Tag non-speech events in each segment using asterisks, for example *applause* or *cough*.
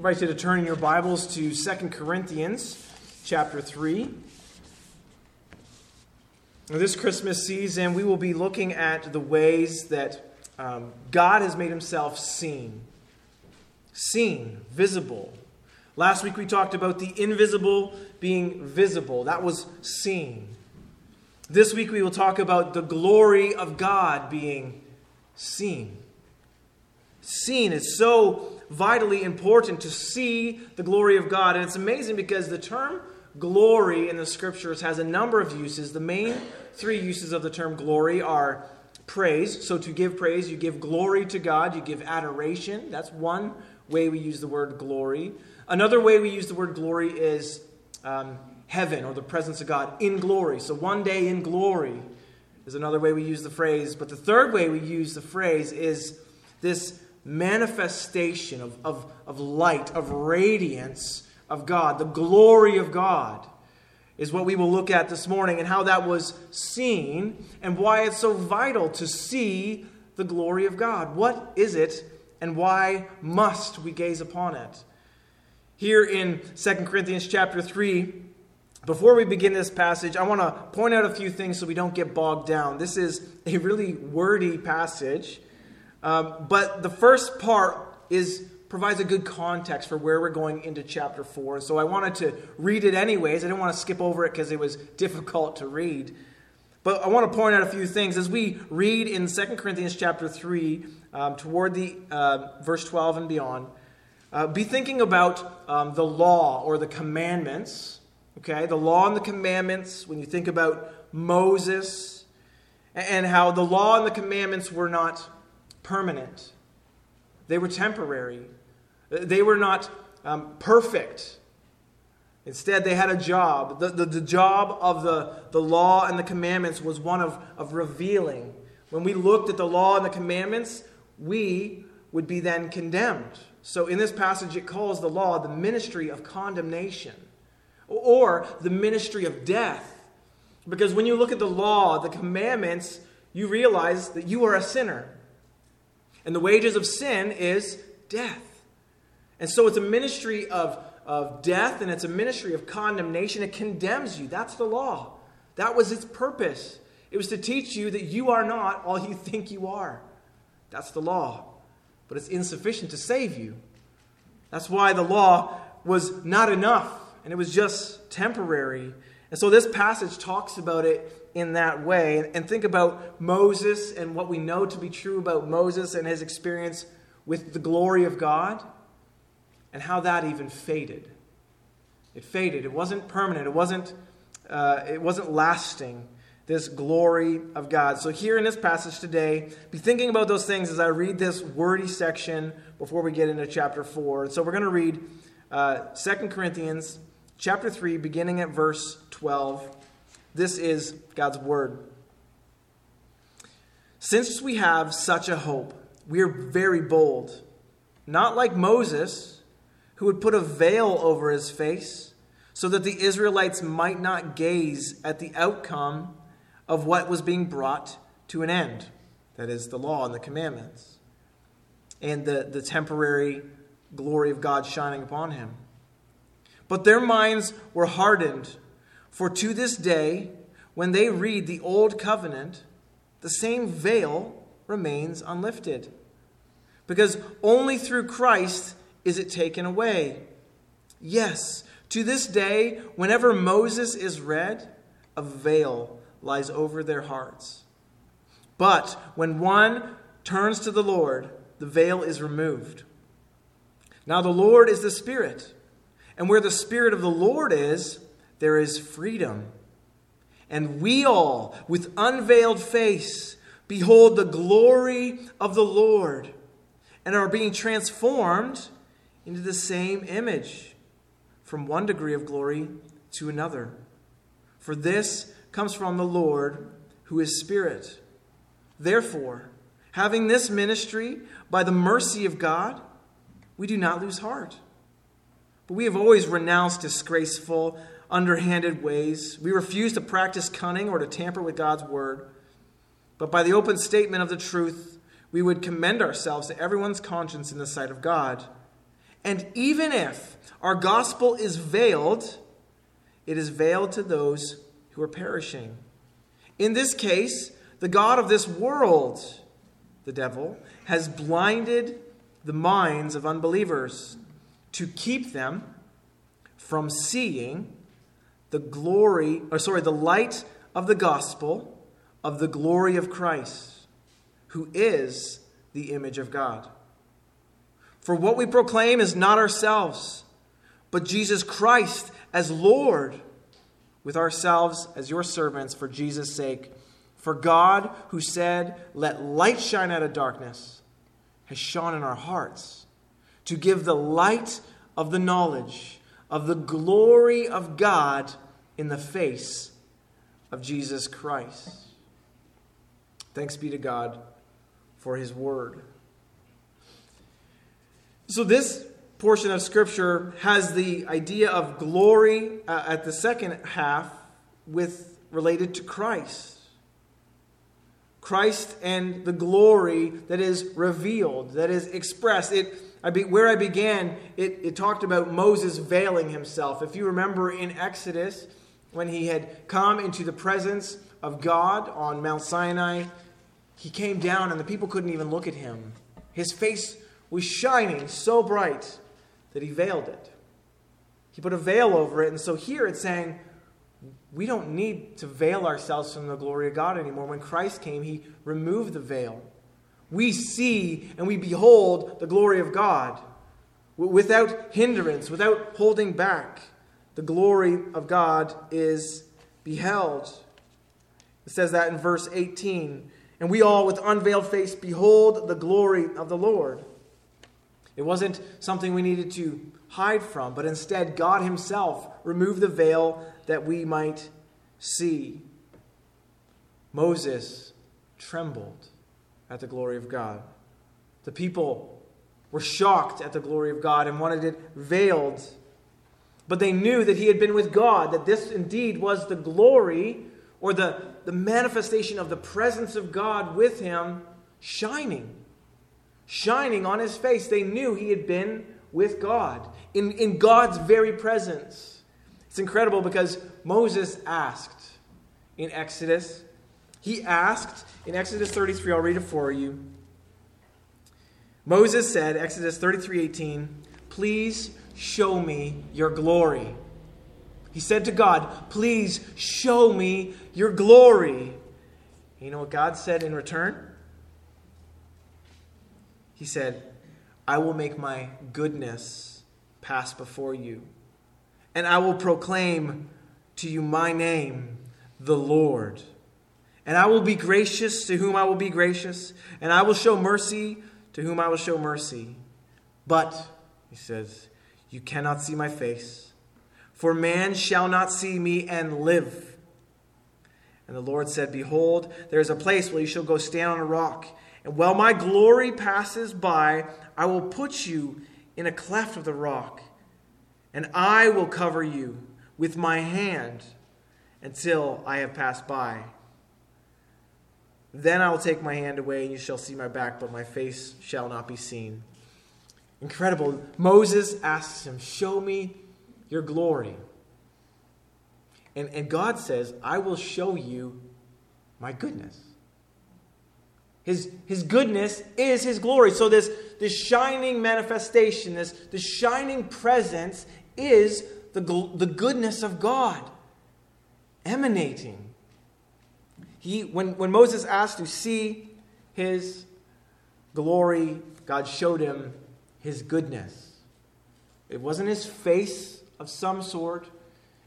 invite you to turn your Bibles to 2 Corinthians chapter 3. This Christmas season, we will be looking at the ways that um, God has made himself seen. Seen, visible. Last week we talked about the invisible being visible. That was seen. This week we will talk about the glory of God being seen. Seen is so vitally important to see the glory of God. And it's amazing because the term glory in the scriptures has a number of uses. The main three uses of the term glory are praise. So to give praise, you give glory to God, you give adoration. That's one way we use the word glory. Another way we use the word glory is um, heaven or the presence of God in glory. So one day in glory is another way we use the phrase. But the third way we use the phrase is this manifestation of, of, of light, of radiance of God, the glory of God, is what we will look at this morning and how that was seen and why it's so vital to see the glory of God. What is it and why must we gaze upon it? Here in 2 Corinthians chapter 3, before we begin this passage, I want to point out a few things so we don't get bogged down. This is a really wordy passage. Um, but the first part is provides a good context for where we're going into chapter 4. So I wanted to read it anyways. I didn't want to skip over it because it was *laughs* difficult to read. But I want to point out a few things. As we read in 2 Corinthians chapter 3, um, toward the uh, verse 12 and beyond, uh, be thinking about um, the law or the commandments. Okay, the law and the commandments, when you think about Moses and how the law and the commandments were not permanent, they were temporary, they were not um, perfect. Instead, they had a job. The, the, the, job of the, the law and the commandments was one of, of revealing. When we looked at the law and the commandments, we would be then condemned. So in this passage, it calls the law the ministry of condemnation or the ministry of death. Because when you look at the law, the commandments, you realize that you are a sinner. And the wages of sin is death. And so it's a ministry of, of death and it's a ministry of condemnation. It condemns you. That's the law. That was its purpose. It was to teach you that you are not all you *laughs* think you are. That's the law. But it's insufficient to save you. That's why the law was not enough and it was just temporary. And so this passage talks about it in that way. And think about Moses and what we know to be true about Moses and his experience with the glory of God and how that even faded. It faded. It wasn't permanent. It wasn't, uh, it wasn't lasting, this glory of God. So, here in this passage today, be thinking about those things as I read this wordy section before we get into chapter 4. So, we're going to read uh, 2 Corinthians chapter 3, beginning at verse 12. This is God's word. Since we have such a hope, we are very bold, not like Moses, who would put a veil over his face so that the Israelites might not gaze at the outcome of what was being brought to an end that is, the law and the commandments, and the, the temporary glory of God shining upon him. But their minds were hardened for to this day, when they read the Old Covenant, the same veil remains unlifted. Because only through Christ is it taken away. Yes, to this day, whenever Moses is read, a veil lies over their hearts. But when one turns to the Lord, the veil is removed. Now, the Lord is the Spirit, and where the Spirit of the Lord is, there is freedom. And we all, with unveiled face, behold the glory of the Lord and are being transformed into the same image from one degree of glory to another. For this comes from the Lord who is Spirit. Therefore, having this ministry by the mercy of God, we do not lose heart. But we have always renounced disgraceful underhanded ways. We refuse to practice cunning or to tamper with God's word. But by the open statement of the truth, we would commend ourselves to everyone's conscience in the sight of God. And even if our gospel is veiled, it is veiled to those who are perishing. In this case, the God of this world, the devil, has blinded the minds of unbelievers to keep them from seeing the glory, or sorry, the light of the gospel of the glory of Christ, who is the image of God. For what we proclaim is not ourselves, but Jesus Christ as Lord, with ourselves as your servants for Jesus' sake. For God, who said, Let light shine out of darkness, has shone in our hearts to give the light of the knowledge of the glory of God in the face of Jesus Christ. Thanks be to God for his word. So, this portion of Scripture has the idea of glory uh, at the second half with related to Christ. Christ and the glory that is revealed, that is expressed. It, I be, where I began, it, it talked about Moses veiling himself. If you remember in Exodus, when he had come into the presence of God on Mount Sinai, he came down and the people couldn't even look at him. His face was shining so bright that he veiled it. He put a veil over it. And so here it's saying, we don't need to veil ourselves from the glory of God anymore. When Christ came, he removed the veil. We see and we behold the glory of God without hindrance, without holding back the glory of God is beheld. It says that in verse 18. And we all, with unveiled face, behold the glory of the Lord. It wasn't something we needed to hide from, but instead, God Himself removed the veil that we might see. Moses trembled at the glory of God. The people were shocked at the glory of God and wanted it veiled but they knew that he had been with God, that this indeed was the glory or the, the manifestation of the presence of God with him shining. Shining on his face. They knew he had been with God, in, in God's very presence. It's incredible because Moses asked in Exodus, he asked in Exodus 33, I'll read it for you. Moses said, Exodus 33 18, Please show me your glory. He said to God, Please show me your glory. You know what God said in return? He said, I will make my goodness pass before you, and I will proclaim to you my name, the Lord. And I will be gracious to whom I will be gracious, and I will show mercy to whom I will show mercy. But, he says, you cannot see my face, for man shall not see me and live. And the Lord said, Behold, there is a place where you shall go stand on a rock. And while my glory passes by, I will put you in a cleft of the rock, and I will cover you with my hand until I have passed by. Then I will take my hand away, and you shall see my back, but my face shall not be seen. Incredible. Moses asks him, Show me your glory. And, and God says, I will show you my goodness. His, his goodness is his glory. So, this, this shining manifestation, this, this shining presence is the, the goodness of God emanating. He, when, when Moses asked to see his glory, God showed him his goodness. It wasn't his face of some sort.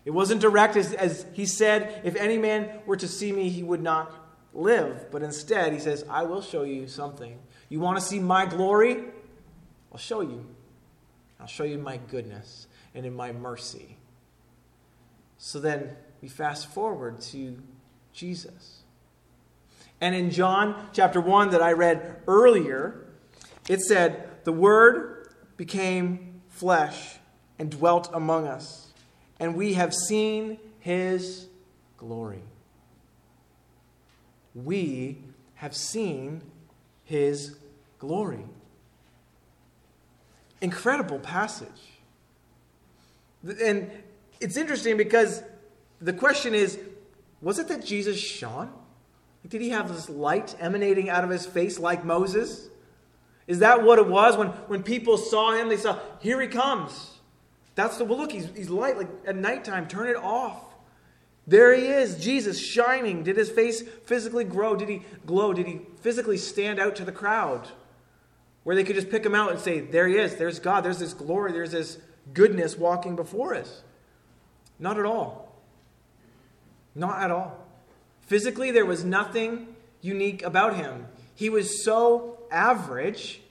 It wasn't direct, as, as he said, if any man were to see me, he would not live. But instead, he says, I will show you something. You want to see my glory? I'll show you. I'll show you my goodness and in my mercy. So then we fast forward to Jesus. And in John chapter 1 that I read earlier, it said, the Word became flesh and dwelt among us, and we have seen his glory. We have seen his glory. incredible passage. And it's interesting because the question is was it that Jesus shone? Did he have this light emanating out of his face like Moses? Is that what it was? When, when people saw him, they saw, here he comes. That's the, well, look, he's, he's light. Like at nighttime, turn it off. There he is, Jesus shining. Did his face physically grow? Did he glow? Did he physically stand out to the crowd? Where they could just pick him out and say, There he is, there's God, there's this glory, there's this goodness walking before us. Not at all. Not at all. Physically, there was nothing unique about him. He was so average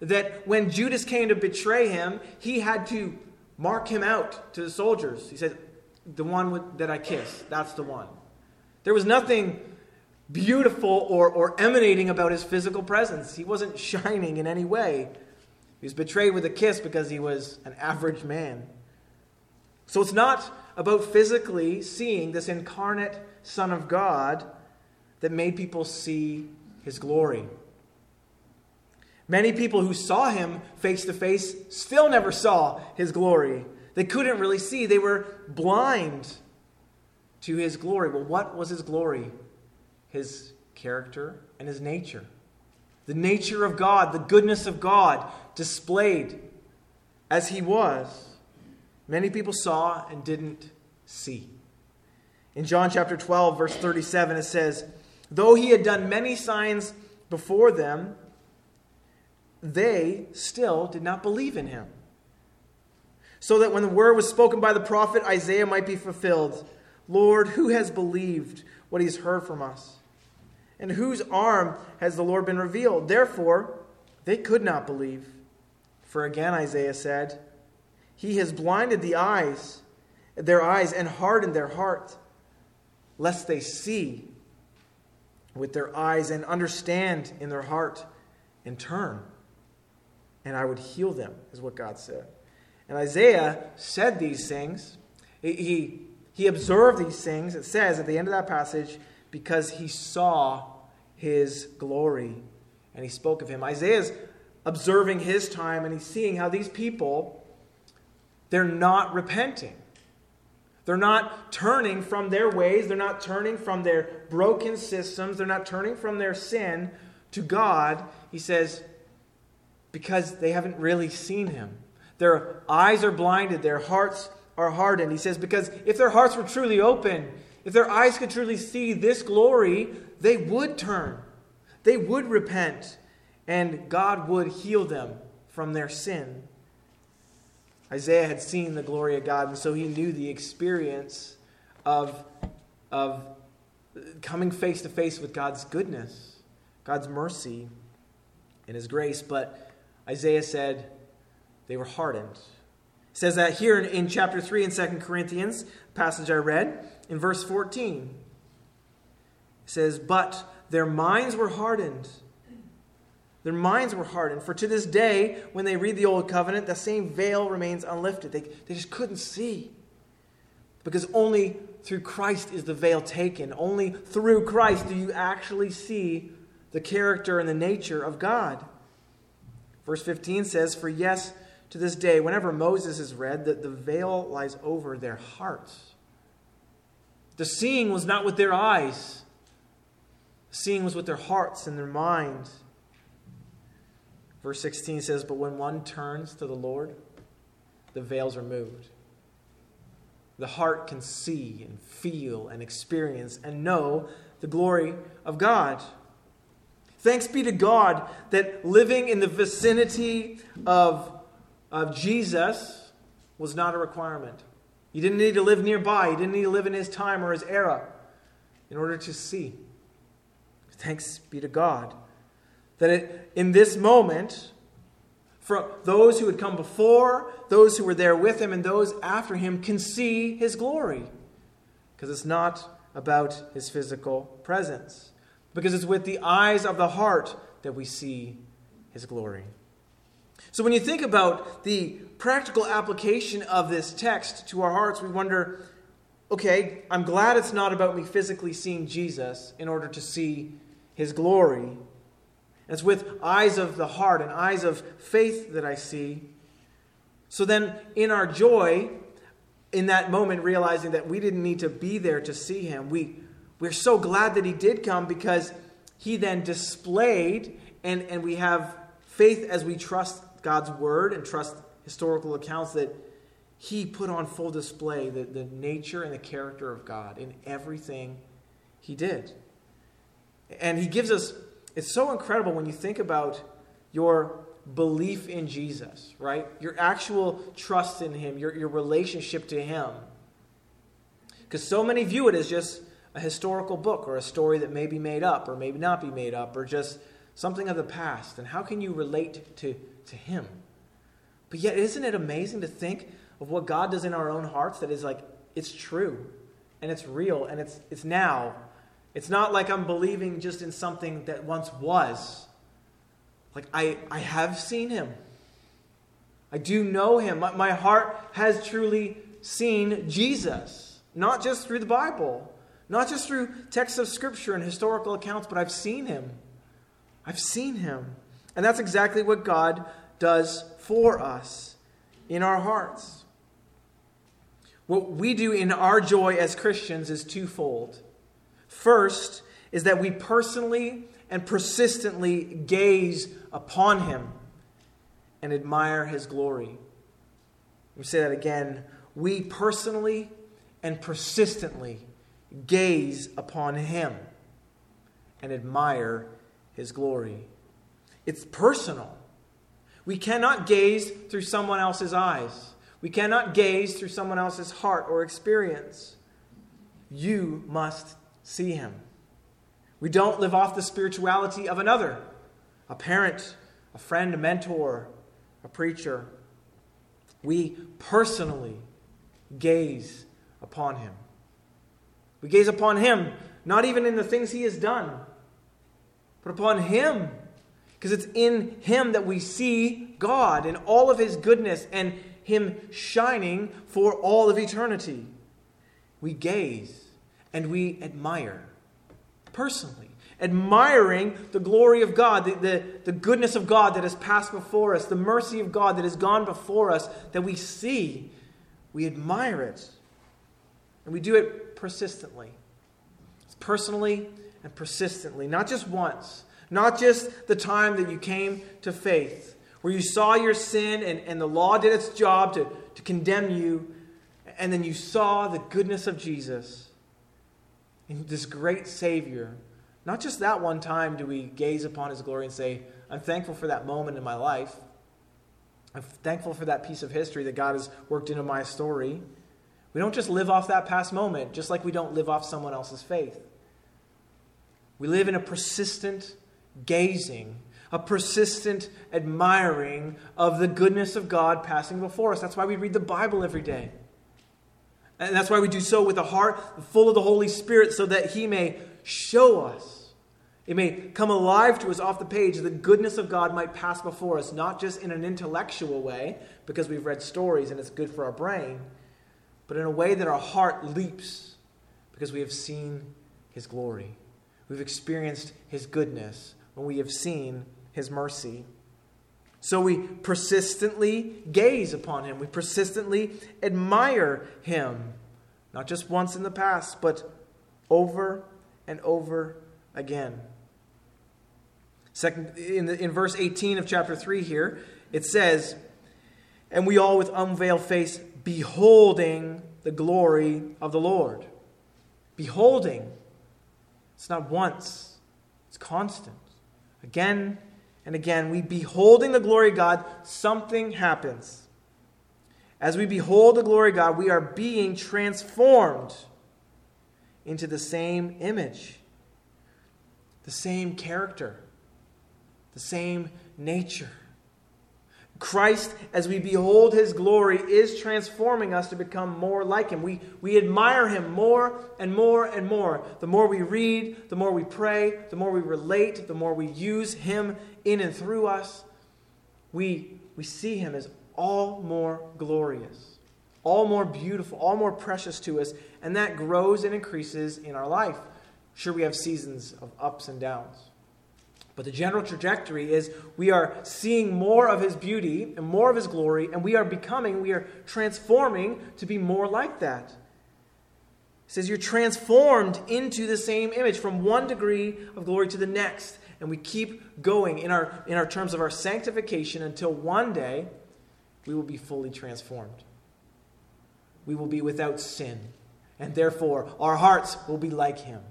that when Judas came to betray him, he had to mark him out to the soldiers. He said, The one with, that I kiss, that's the one. There was nothing beautiful or, or emanating about his physical presence. He wasn't *laughs* shining in any way. He was betrayed with a kiss because he was an average man. So it's not about physically seeing this incarnate Son of God that made people see his glory. Many people who saw him face to face still never saw his glory. They couldn't really see, they were blind to his glory. Well, what was his glory? His character and his nature. The nature of God, the goodness of God displayed as he was. Many people saw and didn't see. In John chapter 12, verse 37, it says, Though he had done many signs before them, they still did not believe in him. So that when the word was spoken by the prophet Isaiah might be fulfilled Lord, who has believed what he's heard from us? And whose arm has the Lord been revealed? Therefore, they could not believe. For again, Isaiah said, He has blinded the eyes, their eyes, and hardened their heart lest they see with their eyes and understand in their heart and turn. And I would heal them, is what God said. And Isaiah said these things. He, he observed these things, it says at the end of that passage, because he saw his glory and he spoke of him. Isaiah's observing his time and he's seeing how these people, they're not repenting. They're not turning from their ways. They're not turning from their broken systems. They're not turning from their sin to God. He says, because they haven't really seen Him. Their eyes are blinded, their hearts are hardened. He says, because if their hearts were truly open, if their eyes could truly see this glory, they would turn, they would repent, and God would heal them from their sin. Isaiah had seen the glory of God, and so he knew the experience of, of coming face to face with God's goodness, God's mercy, and his grace. But Isaiah said they were hardened. It says that here in, in chapter 3 in 2 Corinthians, passage I read, in verse 14. It says, But their minds were hardened. Their minds were hardened. For to this day, when they read the Old Covenant, the same veil remains unlifted. They, they just couldn't see. Because only through Christ is the veil taken. Only through Christ do you actually see the character and the nature of God. Verse 15 says, For yes, to this day, whenever Moses is read, that the veil lies over their hearts. The seeing was not with their eyes, the seeing was with their hearts and their minds. Verse 16 says, But when one turns to the Lord, the veil's are removed. The heart can see and feel and experience and know the glory of God. Thanks be to God that living in the vicinity of, of Jesus was not a requirement. You didn't need to live nearby, you didn't need to live in his time or his era in order to see. Thanks be to God that it, in this moment, for those who had come before, those who were there with him, and those after him can see his glory. Because it's not about his physical presence. Because it's with the eyes of the heart that we see his glory. So when you think about the practical application of this text to our hearts, we wonder okay, I'm glad it's not about me physically seeing Jesus in order to see his glory. It's with eyes of the heart and eyes of faith that I see. So then, in our joy, in that moment, realizing that we didn't need to be there to see him, we, we're so glad that he did come because he then displayed, and, and we have faith as we trust God's word and trust historical accounts that he put on full display the, the nature and the character of God in everything he did. And he gives us, it's so incredible when you think about your belief in Jesus, right? Your actual trust in him, your, your relationship to him. Because so many view it as just a historical book or a story that may be made up or maybe not be made up or just something of the past. And how can you relate to, to him? But yet, isn't it amazing to think of what God does in our own hearts that is like, it's true and it's real and it's, it's now. It's not like I'm believing just in something that once was. Like, I, I have seen him. I do know him. My, my heart has truly seen Jesus, not just through the Bible, not just through texts of Scripture and historical accounts, but I've seen him. I've seen him. And that's exactly what God does for us in our hearts. What we do in our joy as Christians is twofold. First is that we personally and persistently gaze upon him and admire his glory. Let me say that again. We personally and persistently gaze upon him and admire his glory. It's personal. We cannot gaze through someone else's eyes. We cannot gaze through someone else's heart or experience. You must see him. We don't live off the spirituality of another a parent, a friend, a mentor, a preacher. We personally gaze upon him. We gaze upon him, not even in the things he has done, but upon him because it's in Him that we see God and all of His goodness and Him shining for all of eternity. We gaze and we admire personally, admiring the glory of God, the, the, the goodness of God that has passed before us, the mercy of God that has gone before us, that we see. We admire it. And we do it persistently. It's personally and persistently, not just once not just the time that you came to faith, where you saw your sin and, and the law did its job to, to condemn you, and then you saw the goodness of Jesus this great Savior. Not just that one time do we gaze upon His glory and say, I'm thankful for that moment in my life. I'm thankful for that piece of history that God has worked into my story. We don't just live off that past moment, just like we don't live off someone else's faith. We live in a persistent gazing, a persistent admiring of the goodness of God passing before us. That's why we read the Bible every day. And that's why we do so with a heart full of the Holy Spirit so that He may show us. It may come alive to us off the page. The goodness of God might pass before us, not just in an intellectual way, because we've read stories and it's good for our brain, but in a way that our heart leaps because we have seen His glory. We've experienced His goodness when we have seen his mercy. So we persistently gaze upon him. We persistently admire him, not just once in the past, but over and over again. Second, in, the, in verse 18 of chapter 3 here, it says, And we all with unveiled face, beholding the glory of the Lord. Beholding. It's not once, it's constant. Again and again, we beholding the glory of God, something happens. As we behold the glory of God, we are being transformed into the same image, the same character, the same nature. Christ, as we behold his glory, is transforming us to become more like him. We, we admire him more and more and more. The more we read, the more we pray, the more we relate, the more we use him in and through us, we, we see him as all more glorious, all more beautiful, all more precious to us, and that grows and increases in our life. Sure, we have seasons of ups and downs. But the general trajectory is we are seeing more of his beauty and more of his glory, and we are becoming, we are transforming to be more like that. It says you're transformed into the same image from one degree of glory to the next. And we keep going in our, in our terms of our sanctification until one day we will be fully transformed. We will be without sin. And therefore, our hearts will be like him.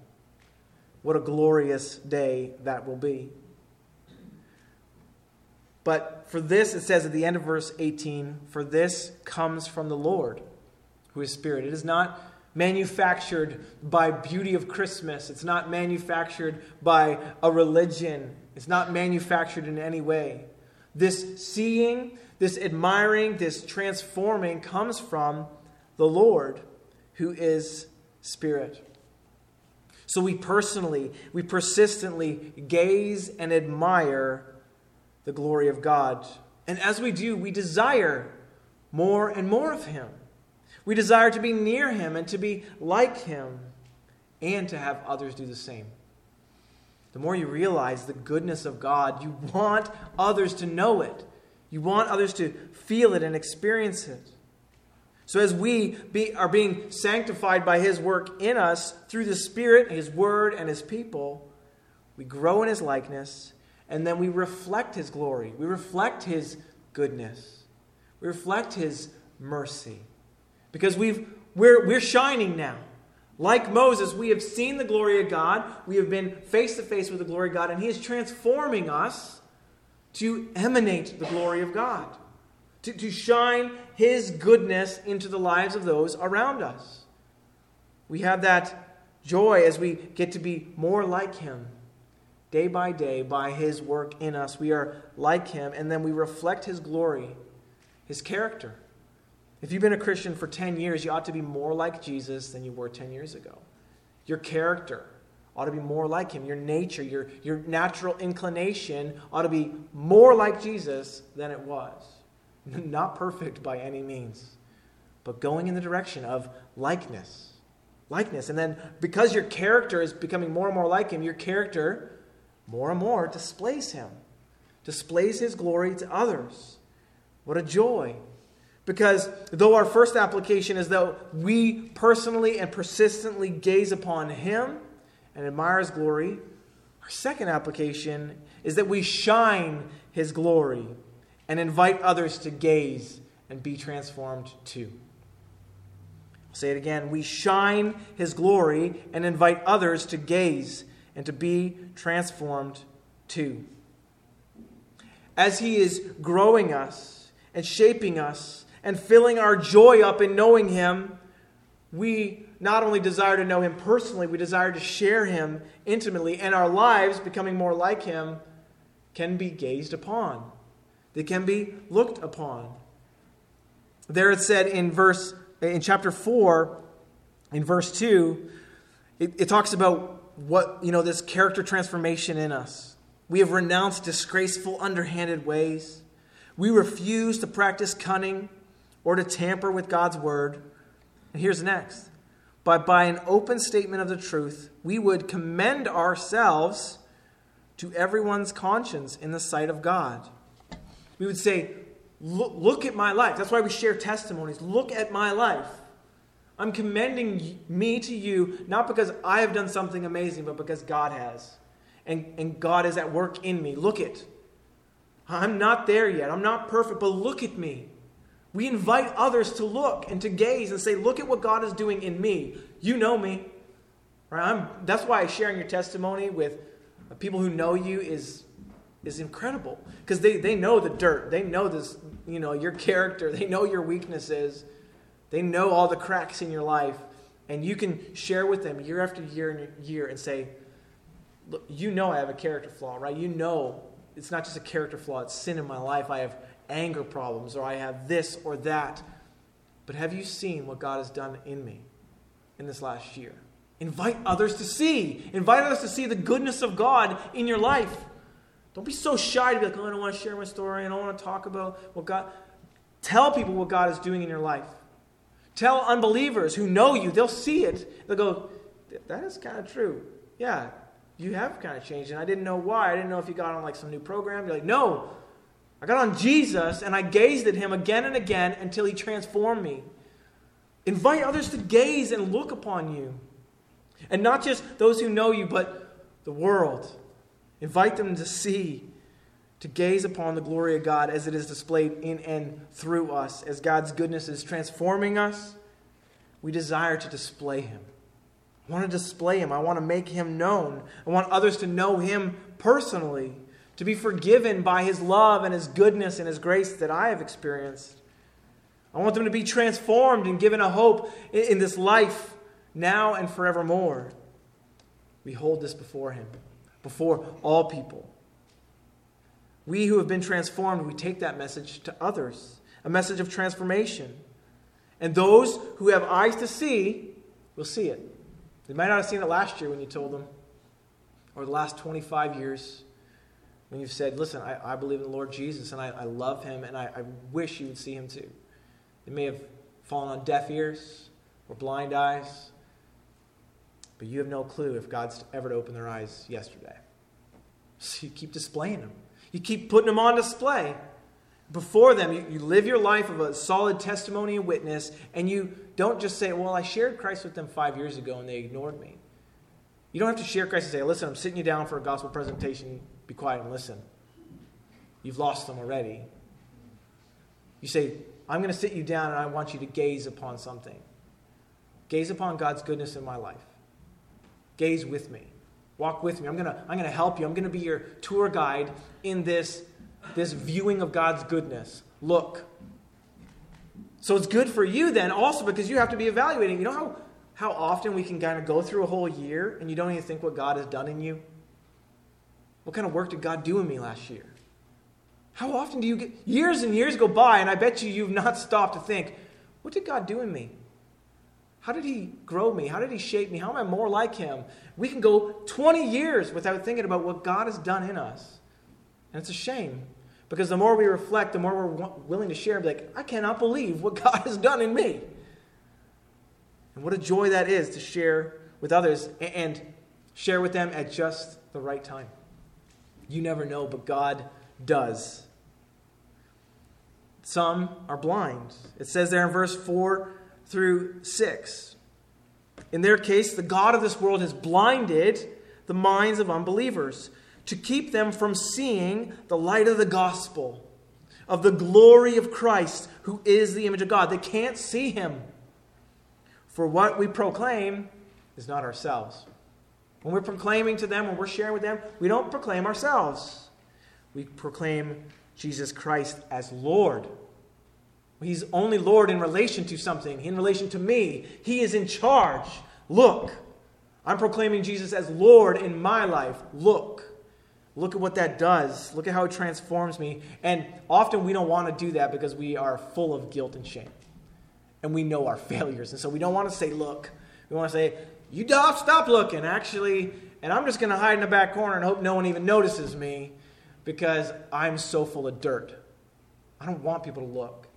What a glorious day that will be. But for this, it says at the end of verse 18, for this comes from the Lord, who is Spirit. It is not manufactured by beauty of Christmas. It's not manufactured by a religion. It's not manufactured in any way. This seeing, this admiring, this transforming comes from the Lord, who is Spirit. So we personally, we persistently gaze and admire the glory of God. And as we do, we desire more and more of Him. We desire to be near Him and to be like Him and to have others do the same. The more you realize the goodness of God, you want others to know it. You want others to feel it and experience it. So, as we be, are being sanctified by His work in us through the Spirit, His Word, and His people, we grow in His likeness, and then we reflect His glory. We reflect His goodness. We reflect His mercy. Because we've, we're, we're shining now. Like Moses, we have seen the glory of God. We have been face to face with the glory of God, and He is transforming us to emanate the glory of God to, to shine His goodness into the lives of those around us. We have that joy as we get to be more like Him day by day by His work in us. We are like Him, and then we reflect His glory, His character. If you've been a Christian for 10 years, you ought to be more like Jesus than you were 10 years ago. Your character ought to be more like Him. Your nature, your, your natural inclination ought to be more like Jesus than it was. *laughs* Not perfect by any means, but going in the direction of likeness. Likeness. And then because your character is becoming more and more like him, your character more and more displays him, displays his glory to others. What a joy. Because though our first application is that we personally and persistently gaze upon him and admire his glory, our second application is that we shine his glory and invite others to gaze and be transformed too. I'll say it again. We shine his glory and invite others to gaze and to be transformed too. As he is growing us and shaping us and filling our joy up in knowing him, we not only desire to know him personally, we desire to share him intimately, and our lives, becoming more like him, can be gazed upon. They can be looked upon. There it said in verse in chapter 4, in verse 2, it, it talks about what, you know, this character transformation in us. We have renounced disgraceful, underhanded ways. We refuse to practice cunning or to tamper with God's word. And here's next. But by an open statement of the truth, we would commend ourselves to everyone's conscience in the sight of God. We would say, look, look at my life. That's why we share testimonies. Look at my life. I'm commending me to you, not because I have done something amazing, but because God has. And, and God is at work in me. Look it. I'm not there yet. I'm not perfect, but look at me. We invite others to look and to gaze and say, Look at what God is doing in me. You know me. Right? I'm, that's why sharing your testimony with people who know you is is incredible. Because they, they know the dirt. They know this you know your character. They know your weaknesses. They know all the cracks in your life. And you can share with them year after year and year and say look you know i have a character flaw right? You know it's not just a character flaw. It's sin in my life. I have anger problems or i have this or that but have you seen what god has done in me in this last year invite others to see invite others to see the goodness of god in your life don't be so shy to be like, oh, I don't want to share my story. I don't want to talk about what God. Tell people what God is doing in your life. Tell unbelievers who know you, they'll see it. They'll go, that is kind of true. Yeah, you have kind of changed. And I didn't know why. I didn't know if you got on like some new program. You're like, no, I got on Jesus and I gazed at him again and again until he transformed me. Invite others to gaze and look upon you. And not just those who know you, but the world. Invite them to see, to gaze upon the glory of God as it is displayed in and through us. As God's goodness is transforming us, we desire to display Him. I want to display Him. I want to make Him known. I want others to know Him personally, to be forgiven by His love and His goodness and His grace that I have experienced. I want them to be transformed and given a hope in this life now and forevermore. We hold this before Him, before all people. We who have been transformed, we take that message to others, a message of transformation. And those who have eyes to see will see it. They might not have seen it last year when you told them, or the last 25 years when you've said, Listen, I, I believe in the Lord Jesus and I, I love him and I, I wish you would see him too. They may have fallen on deaf ears or blind eyes, but you have no clue if God's ever to open their eyes yesterday. So you keep displaying them. You keep putting them on display. Before them, you, you live your life of a solid testimony and witness, and you don't just say, Well, I shared Christ with them five years ago and they ignored me. You don't have to share Christ and say, Listen, I'm sitting you down for a gospel presentation. Be quiet and listen. You've lost them already. You say, I'm going to sit you down and I want you to gaze upon something. Gaze upon God's goodness in my life. Gaze with me. Walk with me. I'm going to, I'm going to help you. I'm going to be your tour guide in this, this viewing of God's goodness. Look. So it's good for you then also because you have to be evaluating. You know how, how often we can kind of go through a whole year and you don't even think what God has done in you? What kind of work did God do in me last year? How often do you get years and years go by, and I bet you you've not stopped to think, what did God do in me? How did He grow me? How did He shape me? How am I more like Him? We can go 20 years without thinking about what God has done in us. And it's a shame because the more we reflect, the more we're willing to share, like, I cannot believe what *laughs* God has done in me. And what a joy that is to share with others and share with them at just the right time. You never know, but God does. Some are blind. It says there in verse 4 through 6. In their case, the God of this world has blinded the minds of unbelievers to keep them from seeing the light of the gospel, of the glory of Christ, who is the image of God. They can't see him. For what we proclaim is not ourselves. When we're proclaiming to them, when we're sharing with them, we don't proclaim ourselves we proclaim Jesus Christ as Lord. He's only Lord in relation to something, in relation to me. He is in charge. Look, I'm proclaiming Jesus as Lord in my life. Look. Look at what that does. Look at how it transforms me. And often we don't want to do that because we are full of guilt and shame. And we know our failures. And so we don't want to say, look. We want to say, you stop looking, actually. And I'm just going to hide in the back corner and hope no one even notices me because I'm so full of dirt. I don't want people to look.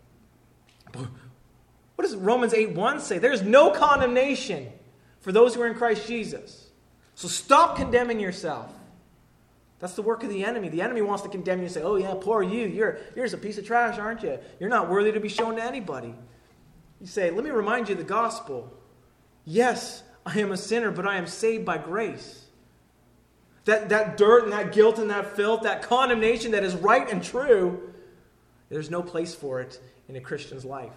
What does Romans 8 1 say? There's no condemnation for those who are in Christ Jesus. So stop condemning yourself. That's the work of the enemy. The enemy wants to condemn you and say, oh, yeah, poor you. You're, you're just a piece of trash, aren't you? You're not worthy to be shown to anybody. You say, let me remind you of the gospel. Yes, I am a sinner, but I am saved by grace. That, that dirt and that guilt and that filth, that condemnation that is right and true, there's no place for it in a Christian's life.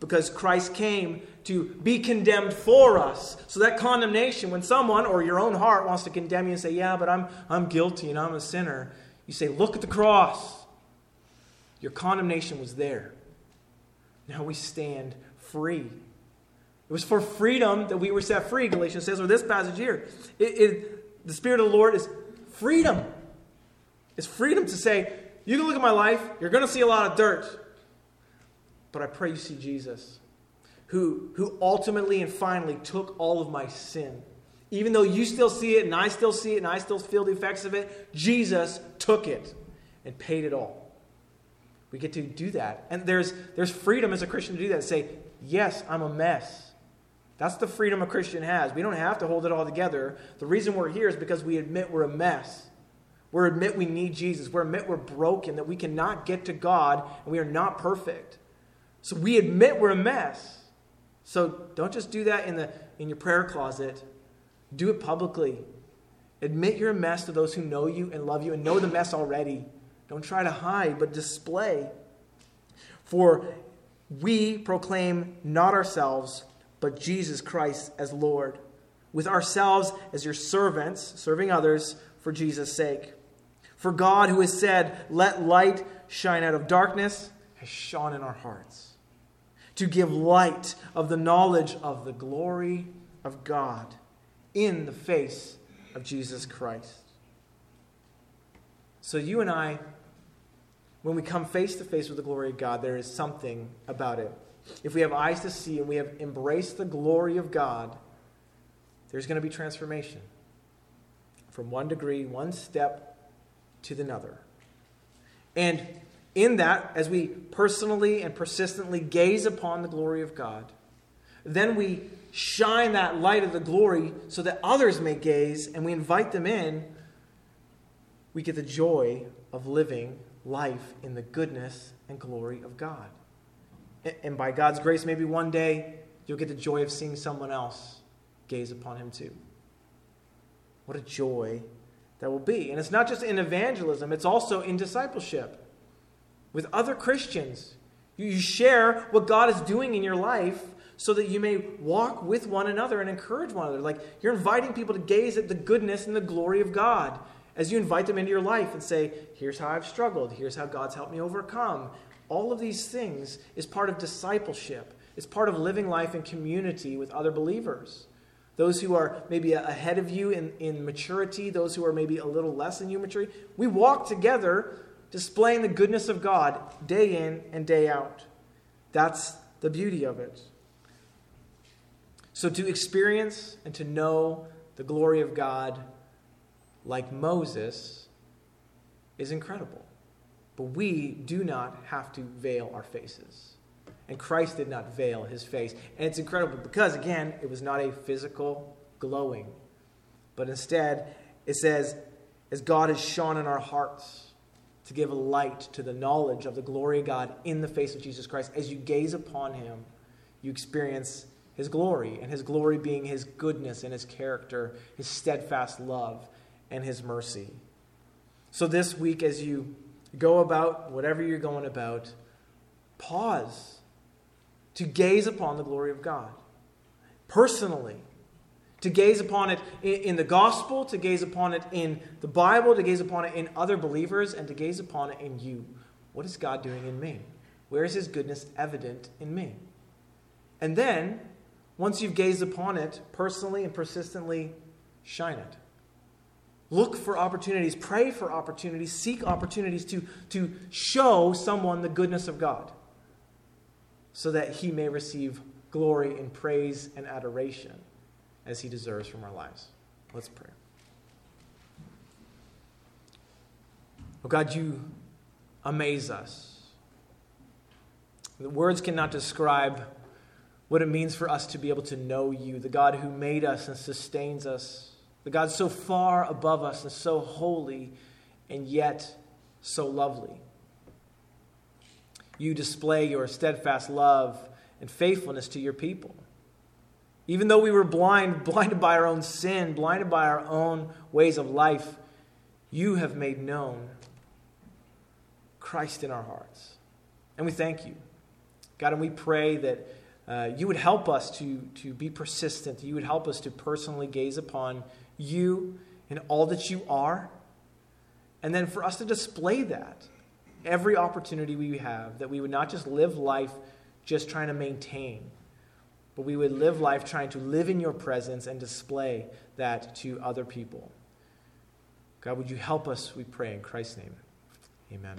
Because Christ came to be condemned for us. So that condemnation, when someone or your own heart wants to condemn you and say, Yeah, but I'm, I'm guilty and I'm a sinner, you say, Look at the cross. Your condemnation was there. Now we stand free. It was for freedom that we were set free, Galatians says, or this passage here. It, it, the Spirit of the Lord is freedom. It's freedom to say, you can look at my life, you're going to see a lot of dirt. But I pray you see Jesus, who, who ultimately and finally took all of my sin. Even though you still see it, and I still see it, and I still feel the effects of it, Jesus took it and paid it all. We get to do that. And there's, there's freedom as a Christian to do that. Say, yes, I'm a mess. That's the freedom a Christian has. We don't have to hold it all together. The reason we're here is because we admit we're a mess. We admit we need Jesus. We admit we're broken, that we cannot get to God, and we are not perfect. So we admit we're a mess. So don't just do that in, the, in your prayer closet. Do it publicly. Admit you're a mess to those who know you and love you and know the mess already. Don't try to hide, but display. For we proclaim not ourselves, but Jesus Christ as Lord, with ourselves as your servants, serving others for Jesus' sake. For God, who has said, Let light shine out of darkness, has shone in our hearts to give light of the knowledge of the glory of God in the face of Jesus Christ. So, you and I, when we come face to face with the glory of God, there is something about it. If we have eyes to see and we have embraced the glory of God, there's going to be transformation from one degree, one step to another. And in that, as we personally and persistently gaze upon the glory of God, then we shine that light of the glory so that others may gaze and we invite them in. We get the joy of living life in the goodness and glory of God. And by God's grace, maybe one day you'll get the joy of seeing someone else gaze upon Him too. What a joy that will be. And it's not just in evangelism, it's also in discipleship with other Christians. You share what God is doing in your life so that you may walk with one another and encourage one another. Like you're inviting people to gaze at the goodness and the glory of God as you invite them into your life and say, Here's how I've struggled. Here's how God's helped me overcome. All of these things is part of discipleship, it's part of living life in community with other believers. Those who are maybe ahead of you in, in maturity, those who are maybe a little less than you maturity. We walk together displaying the goodness of God day in and day out. That's the beauty of it. So, to experience and to know the glory of God like Moses is incredible. But we do not have to veil our faces. And Christ did not veil his face. And it's incredible because, again, it was not a physical glowing, but instead, it says, as God has shone in our hearts to give a light to the knowledge of the glory of God in the face of Jesus Christ. As you gaze upon him, you experience his glory, and his glory being his goodness and his character, his steadfast love, and his mercy. So, this week, as you go about whatever you're going about, pause to gaze upon the glory of God personally to gaze upon it in the gospel, to gaze upon it in the Bible, to gaze upon it in other believers, and to gaze upon it in you. What is God doing in me? Where is His goodness evident in me? And then, once you've gazed upon it personally and persistently, shine it. Look for opportunities, pray for opportunities, seek opportunities to, to show someone the goodness of God so that he may receive glory and praise and adoration as he deserves from our lives. Let's pray. Oh God, you amaze us. The words cannot describe what it means for us to be able to know you, the God who made us and sustains us, the God so far above us and so holy and yet so lovely. You display your steadfast love and faithfulness to your people. Even though we were blind, *laughs* blinded by our own sin, blinded by our own ways of life, you have made known Christ in our hearts. And we thank you. God, and we pray that uh, you would help us to, to be persistent. You would help us to personally gaze upon you and all that you are. And then for us to display that every opportunity we have, that we would not just live life just trying to maintain but we would live life trying to live in your presence and display that to other people. God, would you help us, we pray, in Christ's name? Amen.